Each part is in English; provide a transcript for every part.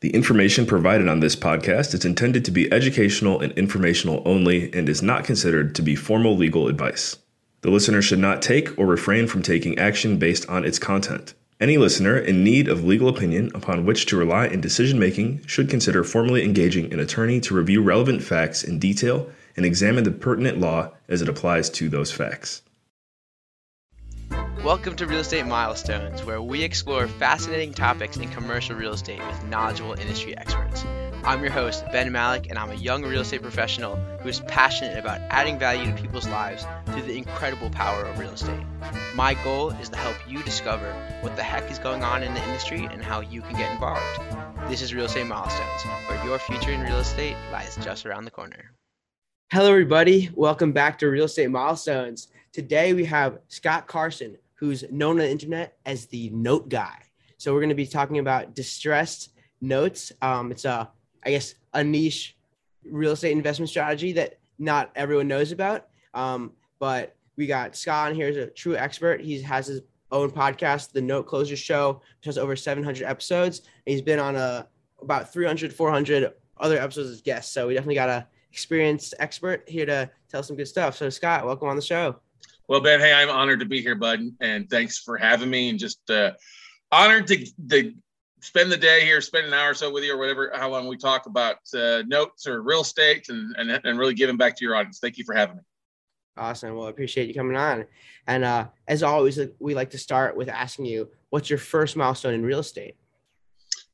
The information provided on this podcast is intended to be educational and informational only and is not considered to be formal legal advice. The listener should not take or refrain from taking action based on its content. Any listener in need of legal opinion upon which to rely in decision making should consider formally engaging an attorney to review relevant facts in detail and examine the pertinent law as it applies to those facts. Welcome to Real Estate Milestones, where we explore fascinating topics in commercial real estate with knowledgeable industry experts. I'm your host, Ben Malik, and I'm a young real estate professional who is passionate about adding value to people's lives through the incredible power of real estate. My goal is to help you discover what the heck is going on in the industry and how you can get involved. This is Real Estate Milestones, where your future in real estate lies just around the corner. Hello, everybody. Welcome back to Real Estate Milestones. Today we have Scott Carson, who's known on the internet as the Note Guy. So we're going to be talking about distressed notes. Um, it's a I guess, a niche real estate investment strategy that not everyone knows about. Um, but we got Scott on here as a true expert. He has his own podcast, The Note Closer Show, which has over 700 episodes. He's been on a about 300, 400 other episodes as guests. So we definitely got a experienced expert here to tell some good stuff. So Scott, welcome on the show. Well, Ben, hey, I'm honored to be here, bud, and thanks for having me. And just uh, honored to, to spend the day here, spend an hour or so with you, or whatever, how long we talk about uh, notes or real estate, and, and and really giving back to your audience. Thank you for having me. Awesome. Well, I appreciate you coming on. And uh, as always, we like to start with asking you, what's your first milestone in real estate?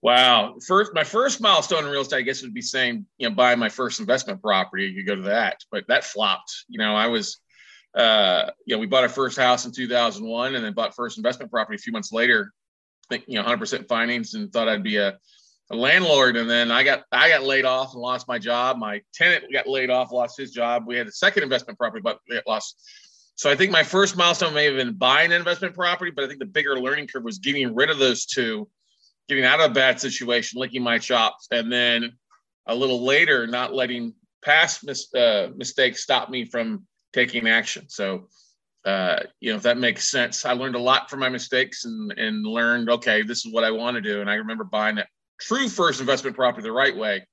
Wow. First, my first milestone in real estate, I guess, would be saying, you know, buying my first investment property. You go to that, but that flopped. You know, I was, uh, you know, we bought our first house in 2001 and then bought first investment property a few months later think you know 100% financed and thought I'd be a, a landlord and then I got I got laid off and lost my job. My tenant got laid off, lost his job. We had a second investment property, but lost. So I think my first milestone may have been buying an investment property, but I think the bigger learning curve was getting rid of those two, getting out of a bad situation, licking my chops, and then a little later not letting past mis- uh, mistakes stop me from taking action. So uh, you know, if that makes sense. I learned a lot from my mistakes and and learned, okay, this is what I want to do. And I remember buying that true first investment property the right way,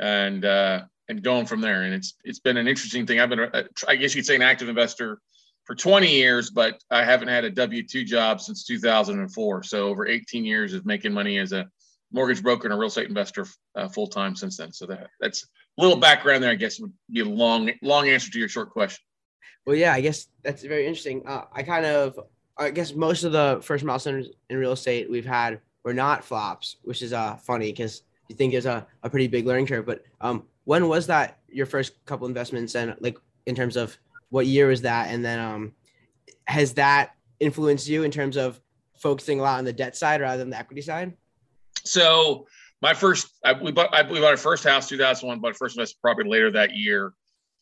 and uh, and going from there. And it's it's been an interesting thing. I've been, I guess you'd say, an active investor for 20 years, but I haven't had a W two job since 2004. So over 18 years of making money as a mortgage broker and a real estate investor uh, full time since then. So that that's a little background there. I guess would be a long long answer to your short question. Well, yeah, I guess that's very interesting. Uh, I kind of, I guess most of the first milestones in real estate we've had were not flops, which is uh, funny because you think there's a, a pretty big learning curve. But um, when was that your first couple investments and like in terms of what year was that? And then um, has that influenced you in terms of focusing a lot on the debt side rather than the equity side? So my first, I, we bought, I, we bought our first house 2001, bought our first investment property later that year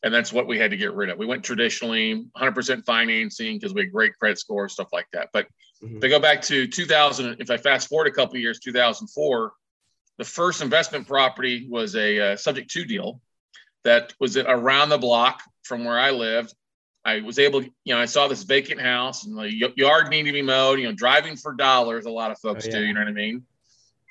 and that's what we had to get rid of. We went traditionally 100% financing because we had great credit score, stuff like that. But mm-hmm. if I go back to 2000, if I fast forward a couple years, 2004, the first investment property was a uh, subject to deal that was around the block from where I lived. I was able, you know, I saw this vacant house and the yard needed to be mowed. You know, driving for dollars, a lot of folks oh, yeah. do. You know what I mean?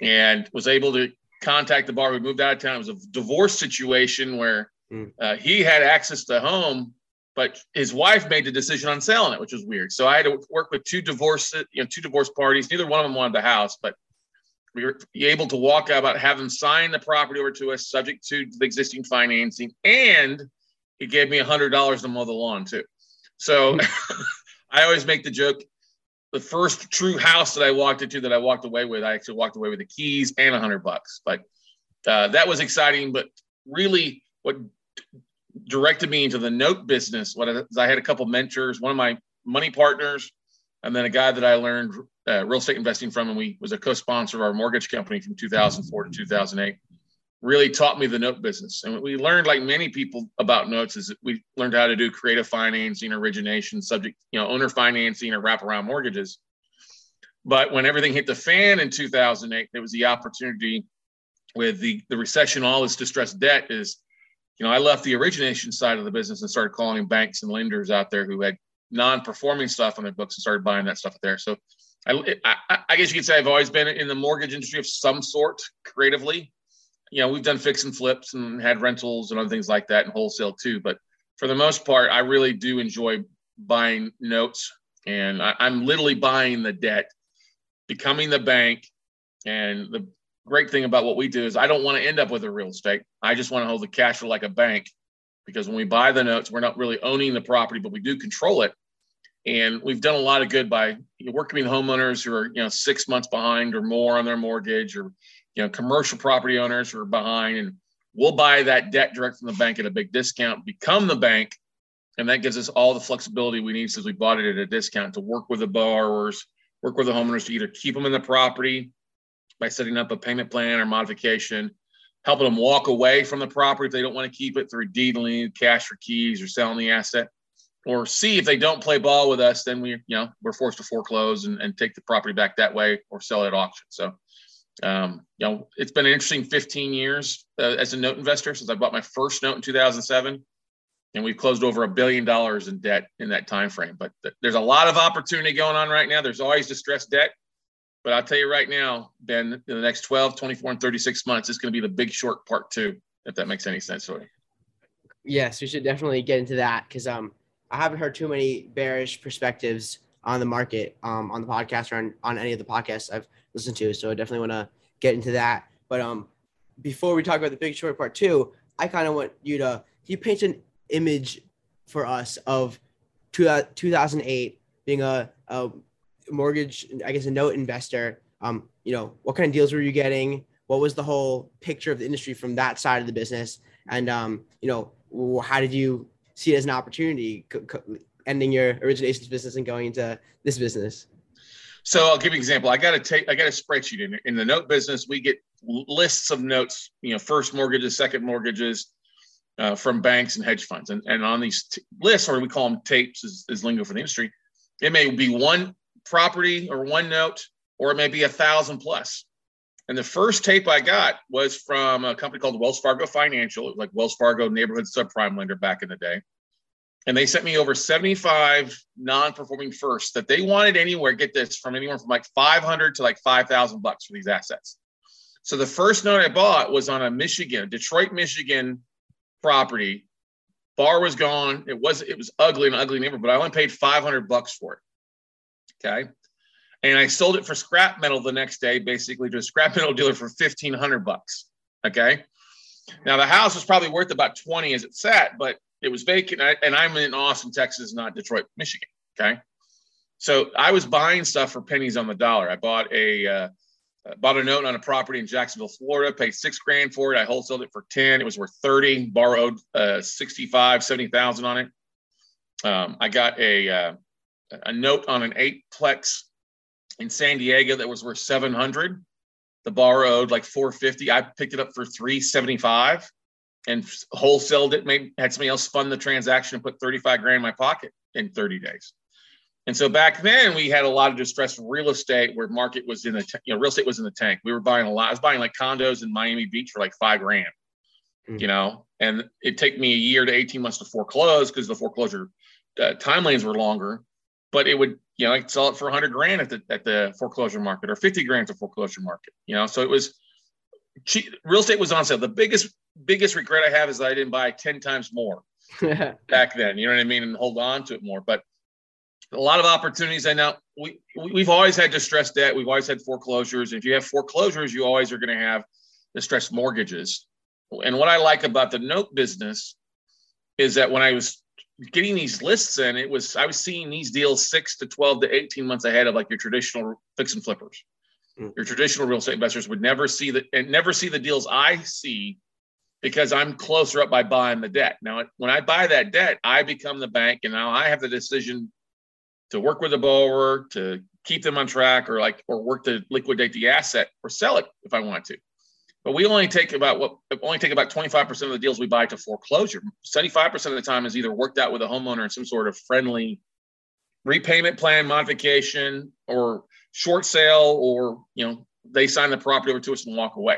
And was able to contact the bar. We moved out of town. It was a divorce situation where Mm. Uh, he had access to home, but his wife made the decision on selling it, which was weird. So I had to work with two divorce, you know, two divorce parties. Neither one of them wanted the house, but we were able to walk out about have them sign the property over to us, subject to the existing financing, and he gave me a hundred dollars to mow the lawn too. So I always make the joke. The first true house that I walked into that I walked away with, I actually walked away with the keys and a hundred bucks. But uh, that was exciting. But really, what directed me into the note business. What I, had a couple mentors, one of my money partners, and then a guy that I learned uh, real estate investing from, and we was a co-sponsor of our mortgage company from 2004 to 2008. Really taught me the note business, and we learned, like many people, about notes. Is we learned how to do creative financing, origination, subject, you know, owner financing, or wraparound mortgages. But when everything hit the fan in 2008, there was the opportunity with the the recession, all this distressed debt is you know, I left the origination side of the business and started calling banks and lenders out there who had non-performing stuff on their books and started buying that stuff there. So I, I, I guess you could say I've always been in the mortgage industry of some sort creatively. You know, we've done fix and flips and had rentals and other things like that and wholesale too. But for the most part, I really do enjoy buying notes and I, I'm literally buying the debt, becoming the bank. And the great thing about what we do is I don't want to end up with a real estate. I just want to hold the cash flow like a bank because when we buy the notes, we're not really owning the property, but we do control it. And we've done a lot of good by working with homeowners who are, you know, six months behind or more on their mortgage or, you know, commercial property owners who are behind. And we'll buy that debt direct from the bank at a big discount, become the bank. And that gives us all the flexibility we need since we bought it at a discount to work with the borrowers, work with the homeowners to either keep them in the property by setting up a payment plan or modification, helping them walk away from the property if they don't want to keep it through deed in lieu, cash for keys, or selling the asset. Or see if they don't play ball with us, then we, you know, we're forced to foreclose and, and take the property back that way or sell it at auction. So, um, you know, it's been an interesting 15 years uh, as a note investor since I bought my first note in 2007, and we've closed over a billion dollars in debt in that time frame. But th- there's a lot of opportunity going on right now. There's always distressed debt. But I'll tell you right now, Ben, in the next 12, 24, and 36 months, it's going to be the big short part two, if that makes any sense to you. Yes, we should definitely get into that because um, I haven't heard too many bearish perspectives on the market um, on the podcast or on, on any of the podcasts I've listened to. So I definitely want to get into that. But um, before we talk about the big short part two, I kind of want you to you paint an image for us of two, 2008 being a, a mortgage, I guess, a note investor, um, you know, what kind of deals were you getting? What was the whole picture of the industry from that side of the business? And, um, you know, how did you see it as an opportunity ending your originations business and going into this business? So I'll give you an example. I got a take, I got a spreadsheet in, in the note business. We get lists of notes, you know, first mortgages, second mortgages, uh, from banks and hedge funds. And, and on these t- lists, or we call them tapes, is, is lingo for the industry. It may be one property or one note, or it may be a thousand plus. And the first tape I got was from a company called Wells Fargo Financial. Like Wells Fargo neighborhood subprime lender back in the day. And they sent me over 75 non-performing firsts that they wanted anywhere, get this, from anywhere from like 500 to like 5,000 bucks for these assets. So the first note I bought was on a Michigan, Detroit, Michigan property. Bar was gone. It was it was ugly, an ugly neighborhood, but I only paid 500 bucks for it. Okay. And I sold it for scrap metal the next day, basically to a scrap metal dealer for 1500 bucks. Okay. Now the house was probably worth about 20 as it sat, but it was vacant. And I'm in Austin, Texas, not Detroit, Michigan. Okay. So I was buying stuff for pennies on the dollar. I bought a, uh, bought a note on a property in Jacksonville, Florida, paid six grand for it. I wholesaled it for 10. It was worth 30, borrowed uh, 65, 70,000 on it. Um, I got a, uh, a note on an eightplex in San Diego that was worth 700. The borrowed like 450. I picked it up for 375 and wholesaled it. Made had somebody else fund the transaction and put 35 grand in my pocket in 30 days. And so back then we had a lot of distressed real estate where market was in the you know real estate was in the tank. We were buying a lot. I was buying like condos in Miami Beach for like five grand, mm. you know, and it took me a year to 18 months to foreclose because the foreclosure uh, timelines were longer but it would you know I'd sell it for 100 grand at the at the foreclosure market or 50 grand at the foreclosure market you know? So it was cheap. real estate was on sale. The biggest biggest regret i have is that i didn't buy 10 times more back then you know what i mean and hold on to it more. But a lot of opportunities i know we we've always had distressed debt. We've always had foreclosures. If you have foreclosures you always are going to have distressed mortgages. And what i like about the note business is that when i was getting these lists in, it was I was seeing these deals six to twelve to eighteen months ahead of like your traditional fix and flippers. Mm. Your traditional real estate investors would never see the and never see the deals I see because I'm closer up by buying the debt. Now, when I buy that debt, I become the bank, and now I have the decision to work with the borrower to keep them on track, or like or work to liquidate the asset or sell it if I want to. But we only take about what only take about 25% of the deals we buy to foreclosure. 75% of the time is either worked out with a homeowner in some sort of friendly repayment plan modification or short sale, or you know, they sign the property over to us and walk away.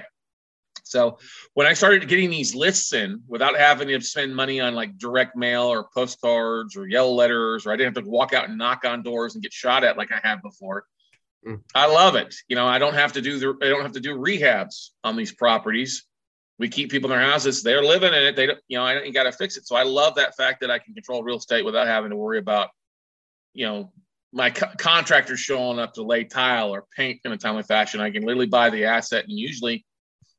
So when I started getting these lists in without having to spend money on like direct mail or postcards or yellow letters, or I didn't have to walk out and knock on doors and get shot at like I had before. I love it. You know, I don't have to do the I don't have to do rehabs on these properties. We keep people in their houses. They're living in it. They don't, you know, I ain't got to fix it. So I love that fact that I can control real estate without having to worry about, you know, my co- contractor showing up to lay tile or paint in a timely fashion. I can literally buy the asset, and usually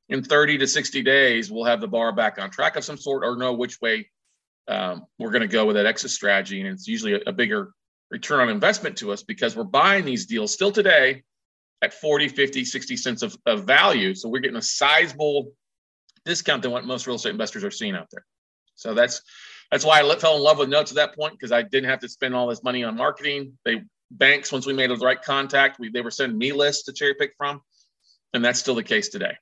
in 30 to 60 days, we'll have the bar back on track of some sort or know which way um, we're going to go with that exit strategy. And it's usually a, a bigger return on investment to us because we're buying these deals still today at 40, 50, 60 cents of, of value. So we're getting a sizable discount than what most real estate investors are seeing out there. So that's that's why I fell in love with notes at that point because I didn't have to spend all this money on marketing. They banks once we made the right contact, we, they were sending me lists to cherry pick from, and that's still the case today.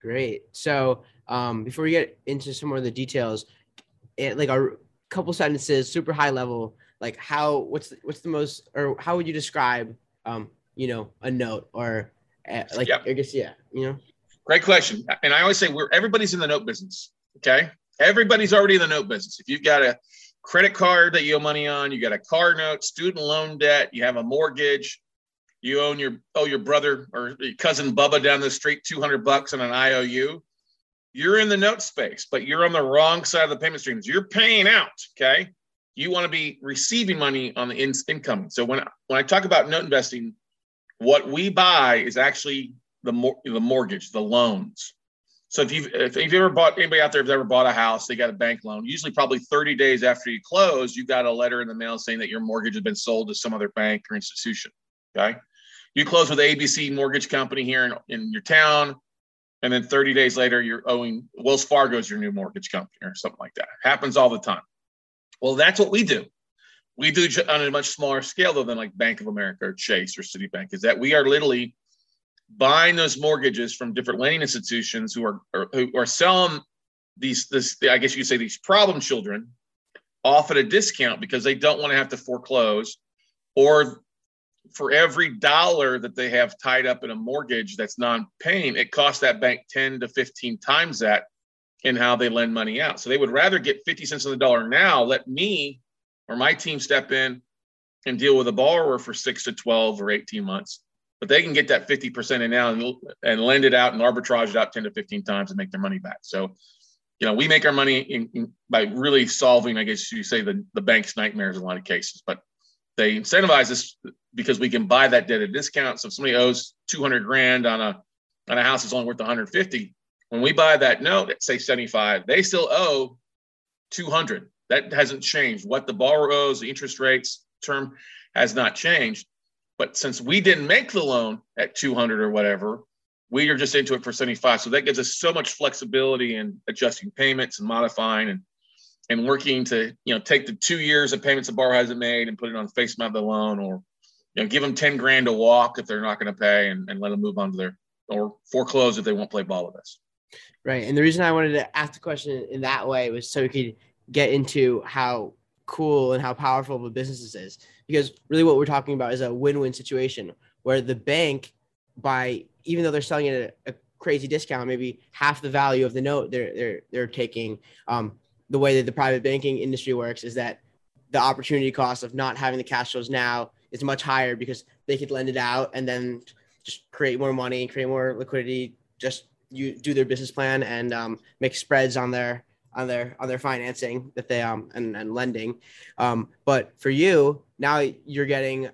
Great. So um, before we get into some more of the details, it, like a couple sentences, super high level like how what's the, what's the most or how would you describe um you know a note or uh, like yep. I guess yeah you know? Great question. And I always say we're everybody's in the note business okay? Everybody's already in the note business. If you've got a credit card that you owe money on you got a car note student loan debt you have a mortgage you own your oh your brother or your cousin Bubba down the street 200 bucks on an IOU you're in the note space but you're on the wrong side of the payment streams. You're paying out okay you want to be receiving money on the in- income. So when when I talk about note investing, what we buy is actually the mor- the mortgage, the loans. So if you've if you've ever bought anybody out there has ever bought a house, they got a bank loan. Usually, probably 30 days after you close, you got a letter in the mail saying that your mortgage has been sold to some other bank or institution. Okay, you close with ABC Mortgage Company here in, in your town, and then 30 days later, you're owing Wells Fargo's your new mortgage company or something like that. Happens all the time. Well, that's what we do. We do on a much smaller scale, though, than like Bank of America or Chase or Citibank, is that we are literally buying those mortgages from different lending institutions who are, who are selling these this I guess you could say these problem children off at a discount because they don't want to have to foreclose or for every dollar that they have tied up in a mortgage that's non-paying, it costs that bank 10 to 15 times that in how they lend money out. So they would rather get 50 cents on the dollar now, let me or my team step in and deal with a borrower for six to 12 or 18 months. But they can get that 50% in now and, and lend it out and arbitrage it out 10 to 15 times and make their money back. So, you know, we make our money in, in, by really solving, I guess you say, the, the bank's nightmares in a lot of cases. But they incentivize us because we can buy that debt at a discount. So if somebody owes 200 grand on a on a house that's only worth 150, when we buy that note at say 75, they still owe 200. That hasn't changed. What the borrower owes, the interest rates, term has not changed. But since we didn't make the loan at 200 or whatever, we are just into it for 75. So that gives us so much flexibility in adjusting payments and modifying and and working to you know take the two years of payments the borrower hasn't made and put it on face amount of the loan or you know give them 10 grand to walk if they're not going to pay and, and let them move on to their or foreclose if they won't play ball with us. Right. And the reason I wanted to ask the question in that way was so we could get into how cool and how powerful of a business this is. Because really what we're talking about is a win-win situation where the bank by even though they're selling it at a crazy discount, maybe half the value of the note they're they're they're taking. Um, the way that the private banking industry works is that the opportunity cost of not having the cash flows now is much higher because they could lend it out and then just create more money, and create more liquidity just you do their business plan and um, make spreads on their on their on their financing that they um and, and lending. Um but for you now you're getting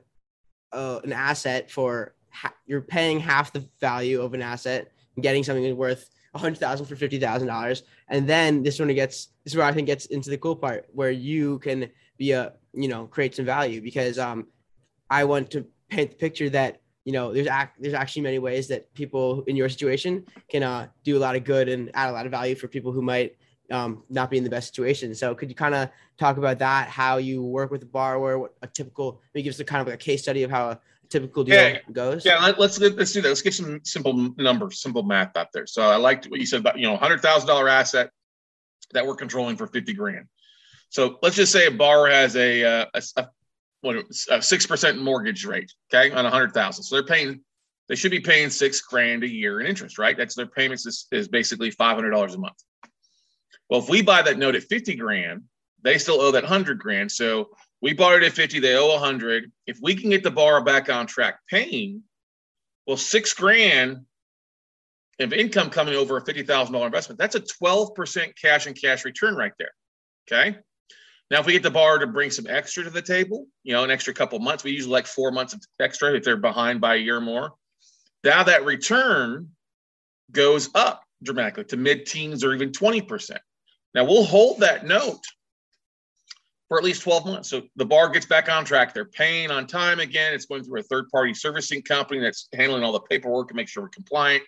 uh, an asset for ha- you're paying half the value of an asset and getting something worth a hundred thousand for fifty thousand dollars. And then this one gets this is where i think gets into the cool part where you can be a you know create some value because um i want to paint the picture that you know, there's act there's actually many ways that people in your situation can uh, do a lot of good and add a lot of value for people who might um, not be in the best situation. So could you kind of talk about that? How you work with a borrower? What a typical maybe give us a kind of like a case study of how a typical deal yeah, goes. Yeah, let, us let's do that. Let's get some simple numbers, simple math out there. So I liked what you said about you know hundred thousand dollar asset that we're controlling for fifty grand. So let's just say a borrower has a, uh, a, a what a six percent mortgage rate, okay, on a hundred thousand. So they're paying, they should be paying six grand a year in interest, right? That's their payments is, is basically five hundred dollars a month. Well, if we buy that note at fifty grand, they still owe that hundred grand. So We bought it at 50, they owe a 100. If we can get the borrower back on track paying, well, six grand of income coming over a $50,000 investment, that's a 12% cash on cash return right there. Okay. Now, if we get the borrower to bring some extra to the table, you know, an extra couple months, we usually like four months of extra if they're behind by a year or more. Now that return goes up dramatically to mid teens or even 20%. Now we'll hold that note for at least 12 months. So the bar gets back on track. They're paying on time again. It's going through a third party servicing company that's handling all the paperwork to make sure we're compliant.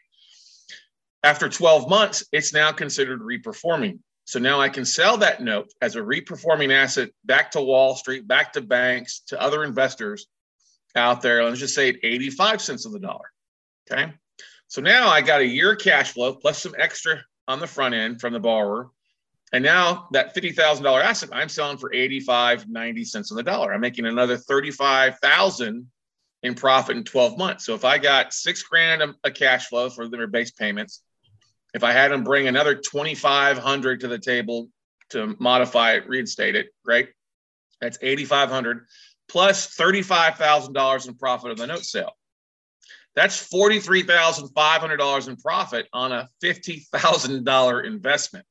After 12 months, it's now considered reperforming. So now I can sell that note as a reperforming asset back to Wall Street, back to banks, to other investors out there. Let's just say at 85 cents of the dollar. Okay. So now I got a year cash flow plus some extra on the front end from the borrower and now that $50,000 asset, I'm selling for 85, 90 cents on the dollar. I'm making another 35,000 in profit in 12 months. So if I got six grand a cash flow for their base payments, if I had them bring another 2,500 to the table to modify it, reinstate it, great. That's 8,500 plus $35,000 in profit of the note sale. That's $43,500 in profit on a $50,000 investment.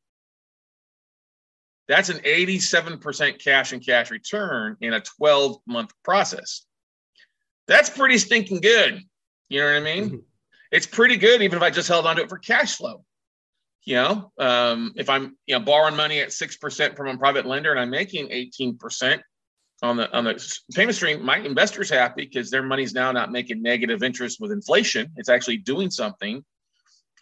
That's an 87% cash on cash return in a 12 month process. That's pretty stinking good. You know what I mean? Mm-hmm. It's pretty good, even if I just held onto it for cash flow. You know, um, if I'm you know borrowing money at six percent from a private lender and I'm making 18 percent on the on the payment stream, my investors happy because their money's now not making negative interest with inflation. It's actually doing something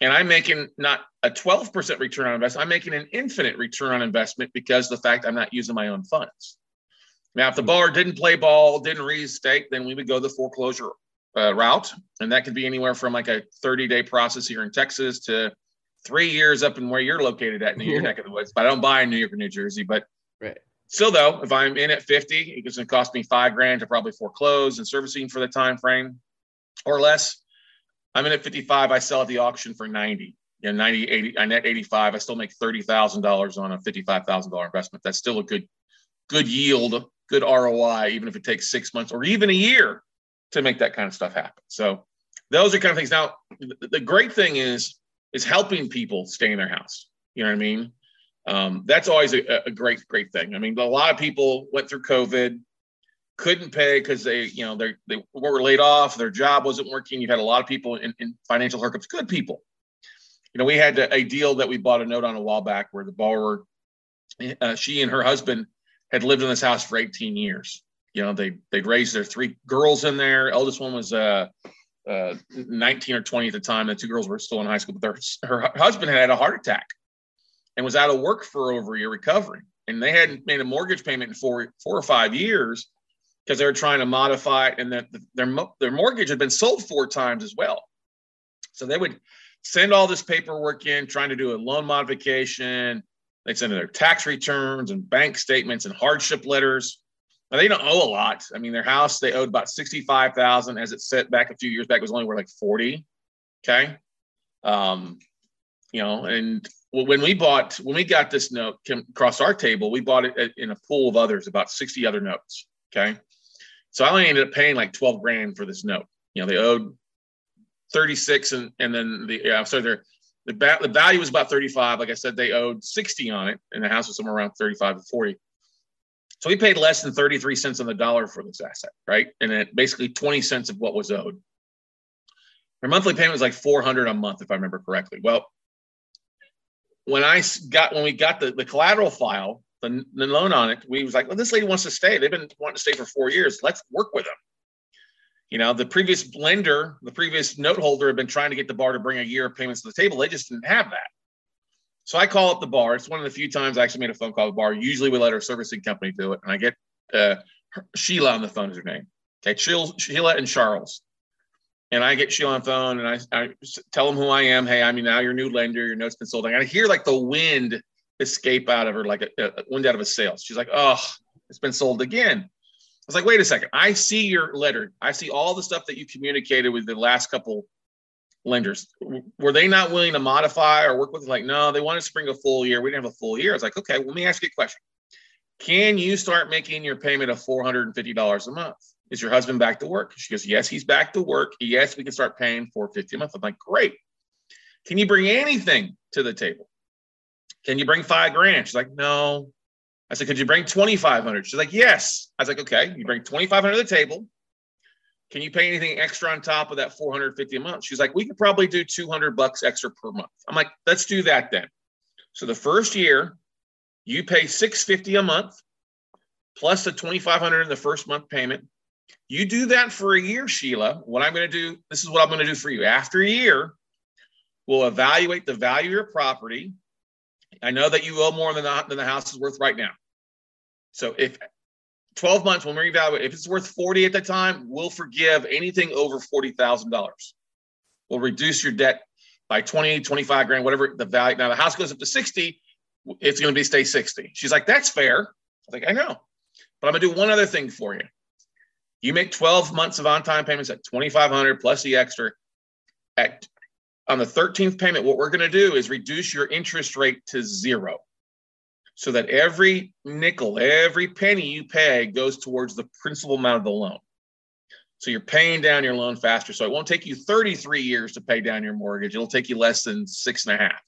and I'm making not a 12% return on investment, I'm making an infinite return on investment because the fact I'm not using my own funds. Now, if the borrower didn't play ball, didn't reinstate, then we would go the foreclosure uh, route. And that could be anywhere from like a 30 day process here in Texas to three years up in where you're located at in your neck of the woods. But I don't buy in New York or New Jersey. But right. still, though, if I'm in at 50, it's going to cost me five grand to probably foreclose and servicing for the time frame or less. I'm in at 55. I sell at the auction for 90. You know, 90, 80, I net 85. I still make $30,000 on a $55,000 investment. That's still a good, good yield, good ROI, even if it takes six months or even a year to make that kind of stuff happen. So those are kind of things. Now, the great thing is, is helping people stay in their house. You know what I mean? Um, that's always a, a great, great thing. I mean, a lot of people went through COVID couldn't pay because they, you know, they they were laid off, their job wasn't working. You had a lot of people in, in financial hookups, good people. You know, we had a, a, deal that we bought a note on a while back where the borrower, uh, she and her husband had lived in this house for 18 years. You know, they they'd raised their three girls in there. Eldest one was uh, uh, 19 or 20 at the time. The two girls were still in high school, but their, her husband had had a heart attack and was out of work for over a year recovering. And they hadn't made a mortgage payment in four four or five years because they were trying to modify it and that their, their mortgage had been sold four times as well. So they would send all this paperwork in, trying to do a loan modification. They'd send in their tax returns and bank statements and hardship letters. They don't owe a lot. I mean, their house, they owed about 65,000 as it set back a few years back, it was only worth like 40. Okay. Um, you know, and when we bought, when we got this note across our table, we bought it in a pool of others, about 60 other notes. Okay. So I only ended up paying like 12 grand for this note. You know, they owed 36 and, and then the, yeah, so their, the, the value was about 35. Like I said, they owed 60 on it and the house was somewhere around 35 to 40. So we paid less than 33 cents on the dollar for this asset, right? And it basically 20 cents of what was owed. Their monthly payment was like 400 a month, if I remember correctly. Well, when I got when we got the, the collateral file, the, the loan on it, we was like, well, this lady wants to stay. They've been wanting to stay for four years. Let's work with them. You know, the previous lender, the previous note holder had been trying to get the bar to bring a year of payments to the table. They just didn't have that. So I call up the bar. It's one of the few times I actually made a phone call to the bar. Usually we let our servicing company do it. And I get uh, Sheila on the phone is her name. Okay, Sheila and Charles. And I get Sheila on the phone and I, I tell them who I am. Hey, I'm now your new lender, your notes consulting. And I hear like the wind escape out of her like a, a wind out of a sail. She's like, oh, it's been sold again. I was like, wait a second. I see your letter. I see all the stuff that you communicated with the last couple lenders. Were they not willing to modify or work with? Like, no, they wanted to bring a full year. We didn't have a full year. I was like, okay, well, let me ask you a question. Can you start making your payment of $450 a month? Is your husband back to work? She goes, Yes, he's back to work. Yes, we can start paying 450 a month. I'm like, Great. Can you bring anything to the table? Can you bring five grand? She's like, No. I said, Could you bring 2,500? She's like, Yes. I was like, Okay, you bring 2,500 to the table. Can you pay anything extra on top of that 450 a month? She's like, We could probably do 200 bucks extra per month. I'm like, Let's do that then. So the first year, you pay 650 a month plus the 2500 in the first month payment you do that for a year, Sheila. What I'm going to do, this is what I'm going to do for you. After a year, we'll evaluate the value of your property. I know that you owe more than the, than the house is worth right now. So if 12 months, when we evaluate, if it's worth 40 at the time, we'll forgive anything over $40,000. We'll reduce your debt by 20, 25 grand, whatever the value. Now the house goes up to 60, it's going to be stay 60. She's like, that's fair. I was like, I know. But I'm going to do one other thing for you. You make 12 months of on-time payments at 2,500 plus the extra. At on the 13th payment, what we're going to do is reduce your interest rate to zero, so that every nickel, every penny you pay goes towards the principal amount of the loan. So you're paying down your loan faster. So it won't take you 33 years to pay down your mortgage. It'll take you less than six and a half.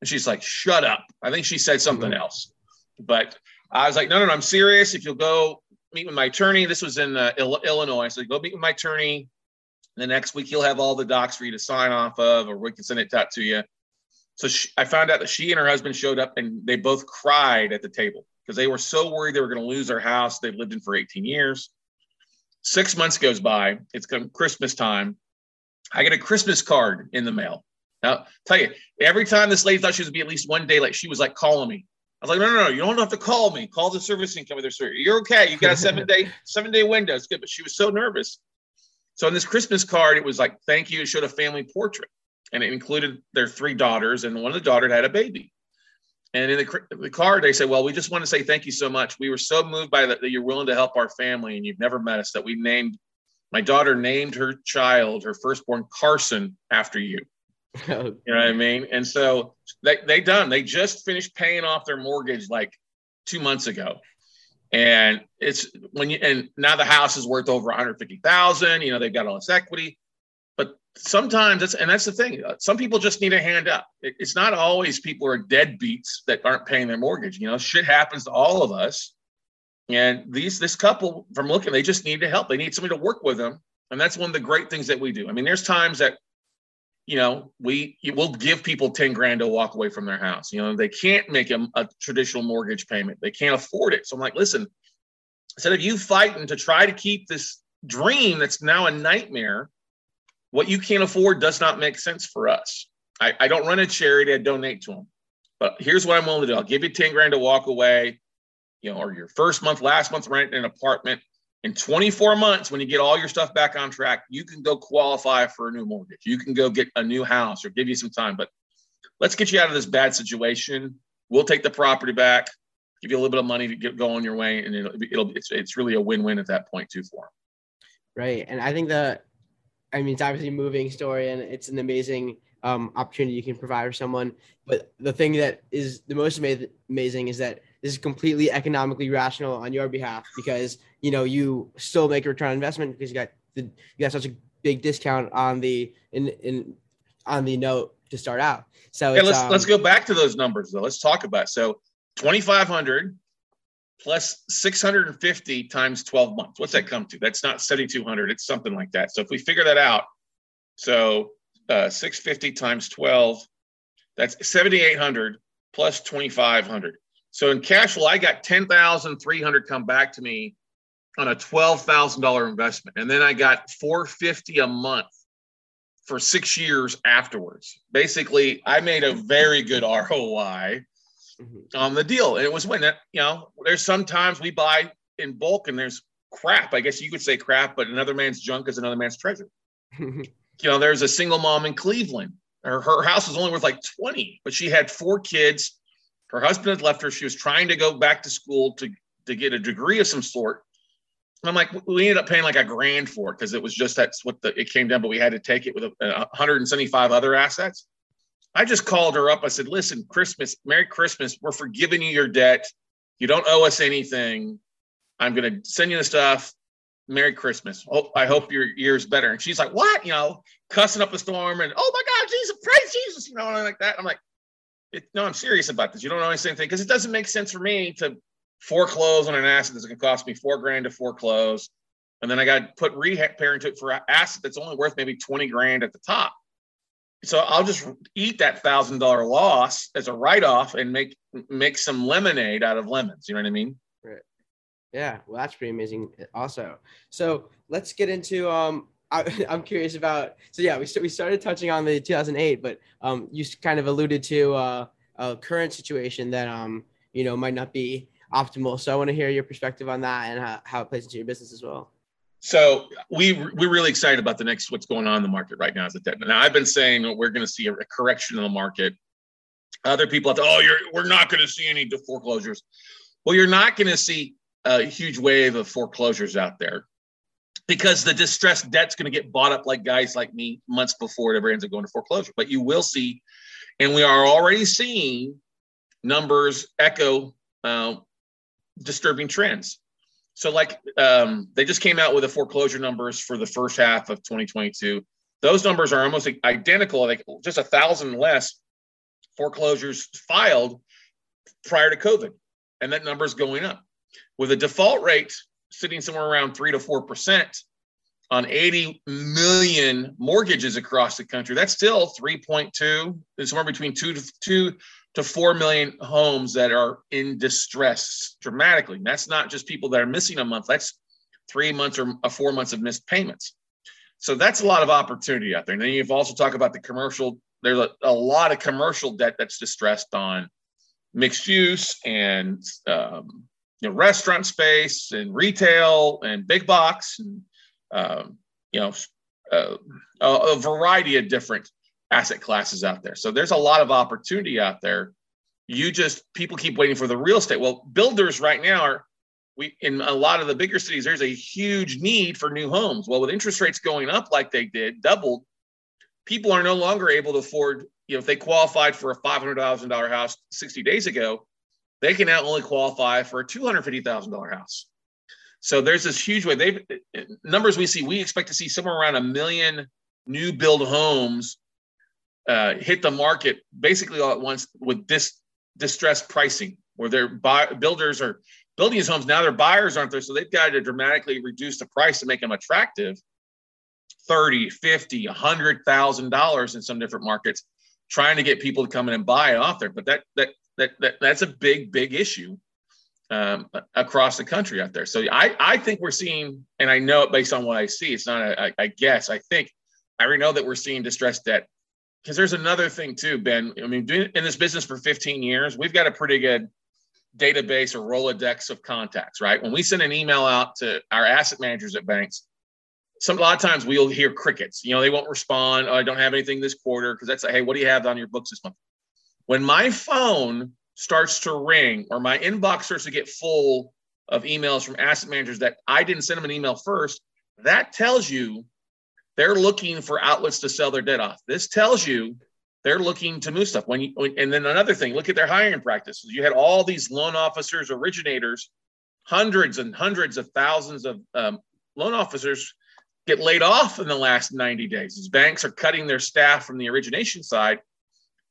And she's like, shut up. I think she said something mm-hmm. else. But I was like, no, no, no, I'm serious. If you'll go meet with my attorney. This was in uh, Illinois. So go meet with my attorney. The next week he'll have all the docs for you to sign off of, or we can send it out to you. So she, I found out that she and her husband showed up, and they both cried at the table because they were so worried they were going to lose their house they've lived in for 18 years. Six months goes by. It's come Christmas time. I get a Christmas card in the mail. Now, tell you, every time this lady thought she was be at least one day late, she was like calling me. I was like, no, no, no, you don't have to call me. Call the servicing company. They're You're okay. You got a seven day, seven day window. It's good. But she was so nervous. So on this Christmas card, it was like, thank you. It showed a family portrait. And it included their three daughters, and one of the daughters had a baby. And in the, the card, they said, Well, we just want to say thank you so much. We were so moved by that, that you're willing to help our family and you've never met us, that we named my daughter named her child, her firstborn Carson, after you. you know what I mean? And so they they done. They just finished paying off their mortgage like two months ago. And it's when you and now the house is worth over 150,000. You know, they've got all this equity. Sometimes that's and that's the thing. Uh, some people just need a hand up. It, it's not always people are deadbeats that aren't paying their mortgage. You know, shit happens to all of us. And these this couple from looking, they just need to help. They need somebody to work with them. And that's one of the great things that we do. I mean, there's times that you know, we will give people 10 grand to walk away from their house. You know, they can't make a, a, traditional mortgage payment. They can't afford it. So I'm like, listen, instead of you fighting to try to keep this dream that's now a nightmare, what you can't afford does not make sense for us. I, I don't run a charity, I donate to them. But here's what I'm willing to do. I'll give you 10 grand to walk away, you know, or your first month, last month rent in an apartment in 24 months, when you get all your stuff back on track, you can go qualify for a new mortgage. You can go get a new house or give you some time. But let's get you out of this bad situation. We'll take the property back, give you a little bit of money to get go on your way, and it'll, it'll it's, it's really a win-win at that point too for them. Right, and I think the, I mean, it's obviously a moving story, and it's an amazing um, opportunity you can provide for someone. But the thing that is the most amazing is that this is completely economically rational on your behalf because you know you still make a return on investment because you got the you got such a big discount on the in in on the note to start out. So yeah, let's um, let's go back to those numbers though. Let's talk about it. so twenty five hundred plus 650 times 12 months. What's that come to? That's not 7,200. It's something like that. So if we figure that out, so uh, 650 times 12, that's 7,800 plus 2,500. So in cash flow, I got 10,300 come back to me on a $12,000 investment. And then I got 450 a month for six years afterwards. Basically, I made a very good ROI mm-hmm. on the deal. And it was when, you know, there's sometimes we buy in bulk and there's crap. I guess you could say crap, but another man's junk is another man's treasure. you know, there's a single mom in Cleveland. Her, her house was only worth like 20, but she had four kids her husband had left her. She was trying to go back to school to, to get a degree of some sort. And I'm like, we ended up paying like a grand for it because it was just that's what the, it came down, but we had to take it with a, a 175 other assets. I just called her up. I said, listen, Christmas, Merry Christmas. We're forgiving you your debt. You don't owe us anything. I'm going to send you the stuff. Merry Christmas. Oh, I hope your year's better. And she's like, what? You know, cussing up a storm and, oh my God, Jesus, praise Jesus, you know, like that. I'm like, no, I'm serious about this. You don't know anything because it doesn't make sense for me to foreclose on an asset that's going to cost me four grand to foreclose. And then I got to put repair into it for an asset that's only worth maybe 20 grand at the top. So I'll just eat that thousand dollar loss as a write off and make make some lemonade out of lemons. You know what I mean? Right. Yeah. Well, that's pretty amazing. Also, so let's get into um. I, am curious about. So yeah, we we started touching on the 2008, but um, you kind of alluded to uh, a current situation that um, you know, might not be optimal. So I want to hear your perspective on that and how, how it plays into your business as well. So we we're really excited about the next what's going on in the market right now as a debt. Now I've been saying we're going to see a, correction in the market. Other people have to, oh, you're we're not going to see any foreclosures. Well, you're not going to see a huge wave of foreclosures out there because the distressed debt's going to get bought up like guys like me months before it ever ends up going to foreclosure. But you will see, and we are already seeing numbers echo uh, disturbing trends. So, like, um, they just came out with the foreclosure numbers for the first half of 2022. Those numbers are almost identical, like just a thousand less foreclosures filed prior to COVID, and that number is going up. With a default rate sitting somewhere around three to four percent on 80 million mortgages across the country, that's still 3.2, somewhere between two to two to 4 million homes that are in distress dramatically. That's not just people that are missing a month, that's three months or four months of missed payments. So that's a lot of opportunity out there. And then you've also talked about the commercial, there's a, a lot of commercial debt that's distressed on mixed use and um, you know restaurant space and retail and big box and um, you know uh, a, a variety of different asset classes out there. So there's a lot of opportunity out there. You just people keep waiting for the real estate. Well, builders right now are we in a lot of the bigger cities, there's a huge need for new homes. Well, with interest rates going up like they did, doubled, people are no longer able to afford, you know, if they qualified for a $500,000 house 60 days ago, they can now only qualify for a $250,000 house. So there's this huge way. They've numbers we see, we expect to see somewhere around a million new build homes uh, hit the market basically all at once with this distressed pricing, where their builders are building these homes now. Their buyers aren't there, so they've got to dramatically reduce the price to make them attractive. 30, 50, 100,000 dollars in some different markets, trying to get people to come in and buy it off there. But that that that, that that's a big big issue um, across the country out there. So I I think we're seeing, and I know it based on what I see. It's not a, I, I guess. I think I already know that we're seeing distressed debt because there's another thing too, Ben. I mean, doing in this business for 15 years, we've got a pretty good database or Rolodex of contacts, right? When we send an email out to our asset managers at banks, some a lot of times we'll hear crickets. You know, they won't respond. Oh, I don't have anything this quarter because that's like, hey, what do you have on your books this month? When my phone starts to ring or my inbox starts to get full of emails from asset managers that I didn't send them an email first, that tells you they're looking for outlets to sell their debt off. This tells you they're looking to move stuff. When you and then another thing, look at their hiring practices. You had all these loan officers, originators, hundreds and hundreds of thousands of um, loan officers get laid off in the last 90 days as banks are cutting their staff from the origination side,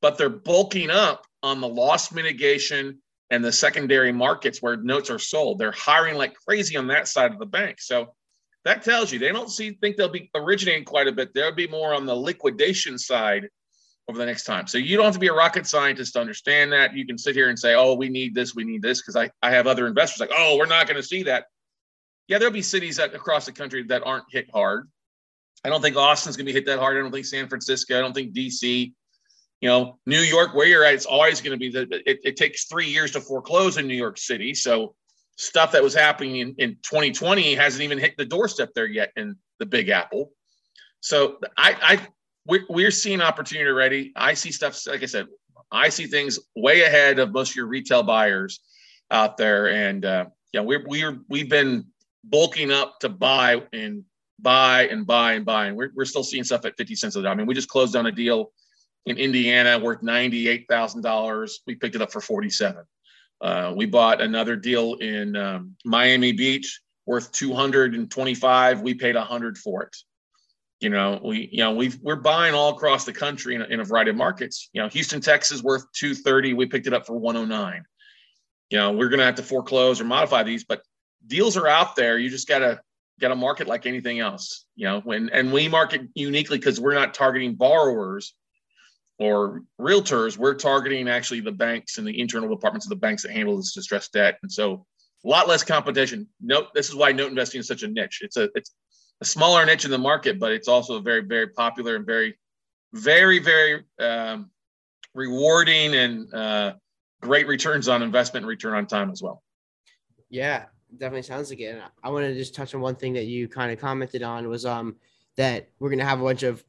but they're bulking up on the loss mitigation and the secondary markets where notes are sold. They're hiring like crazy on that side of the bank. So that tells you they don't see think they'll be originating quite a bit. They'll be more on the liquidation side over the next time. So you don't have to be a rocket scientist to understand that. You can sit here and say, oh, we need this, we need this, because I, I have other investors like, oh, we're not going to see that. Yeah, there'll be cities that, across the country that aren't hit hard. I don't think Austin's going to be hit that hard. I don't think San Francisco. I don't think DC. You know, New York, where you're at, it's always going to be that it, it takes three years to foreclose in New York City. So stuff that was happening in, in 2020 hasn't even hit the doorstep there yet in the Big Apple. So I, I we're, we're seeing opportunity already. I see stuff like I said, I see things way ahead of most of your retail buyers out there, and uh, yeah, we're we're we've been bulking up to buy and buy and buy and buy, and we're we're still seeing stuff at 50 cents a dollar. I mean, we just closed on a deal in Indiana worth $98,000. We picked it up for 47. Uh, we bought another deal in um, Miami Beach worth 225. We paid 100 for it. You know, we you know we we're buying all across the country in a, in a variety of markets. You know, Houston, Texas, worth 230. We picked it up for 109. You know, we're going to have to foreclose or modify these, but deals are out there. You just got to got to market like anything else. You know, when and we market uniquely because we're not targeting borrowers or realtors. We're targeting actually the banks and the internal departments of the banks that handle this distressed debt, and so a lot less competition. Note this is why note investing is such a niche. It's a it's a smaller niche in the market, but it's also very very popular and very very very um, rewarding and uh, great returns on investment and return on time as well. Yeah, definitely sounds like it. I want to just touch on one thing that you kind of commented on was um that we're gonna have a bunch of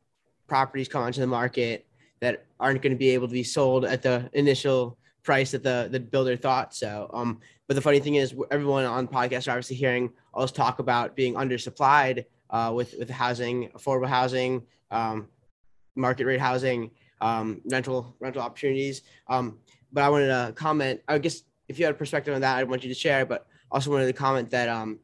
properties come onto the market that aren't going to be able to be sold at the initial price that the the builder thought. So um, but the funny thing is, everyone on podcast are obviously hearing all this talk about being undersupplied uh, with with housing, affordable housing, um, market rate housing, um, rental rental opportunities. Um, but I wanted to comment. I guess if you had a perspective on that, I'd want you to share. But also wanted to comment that um,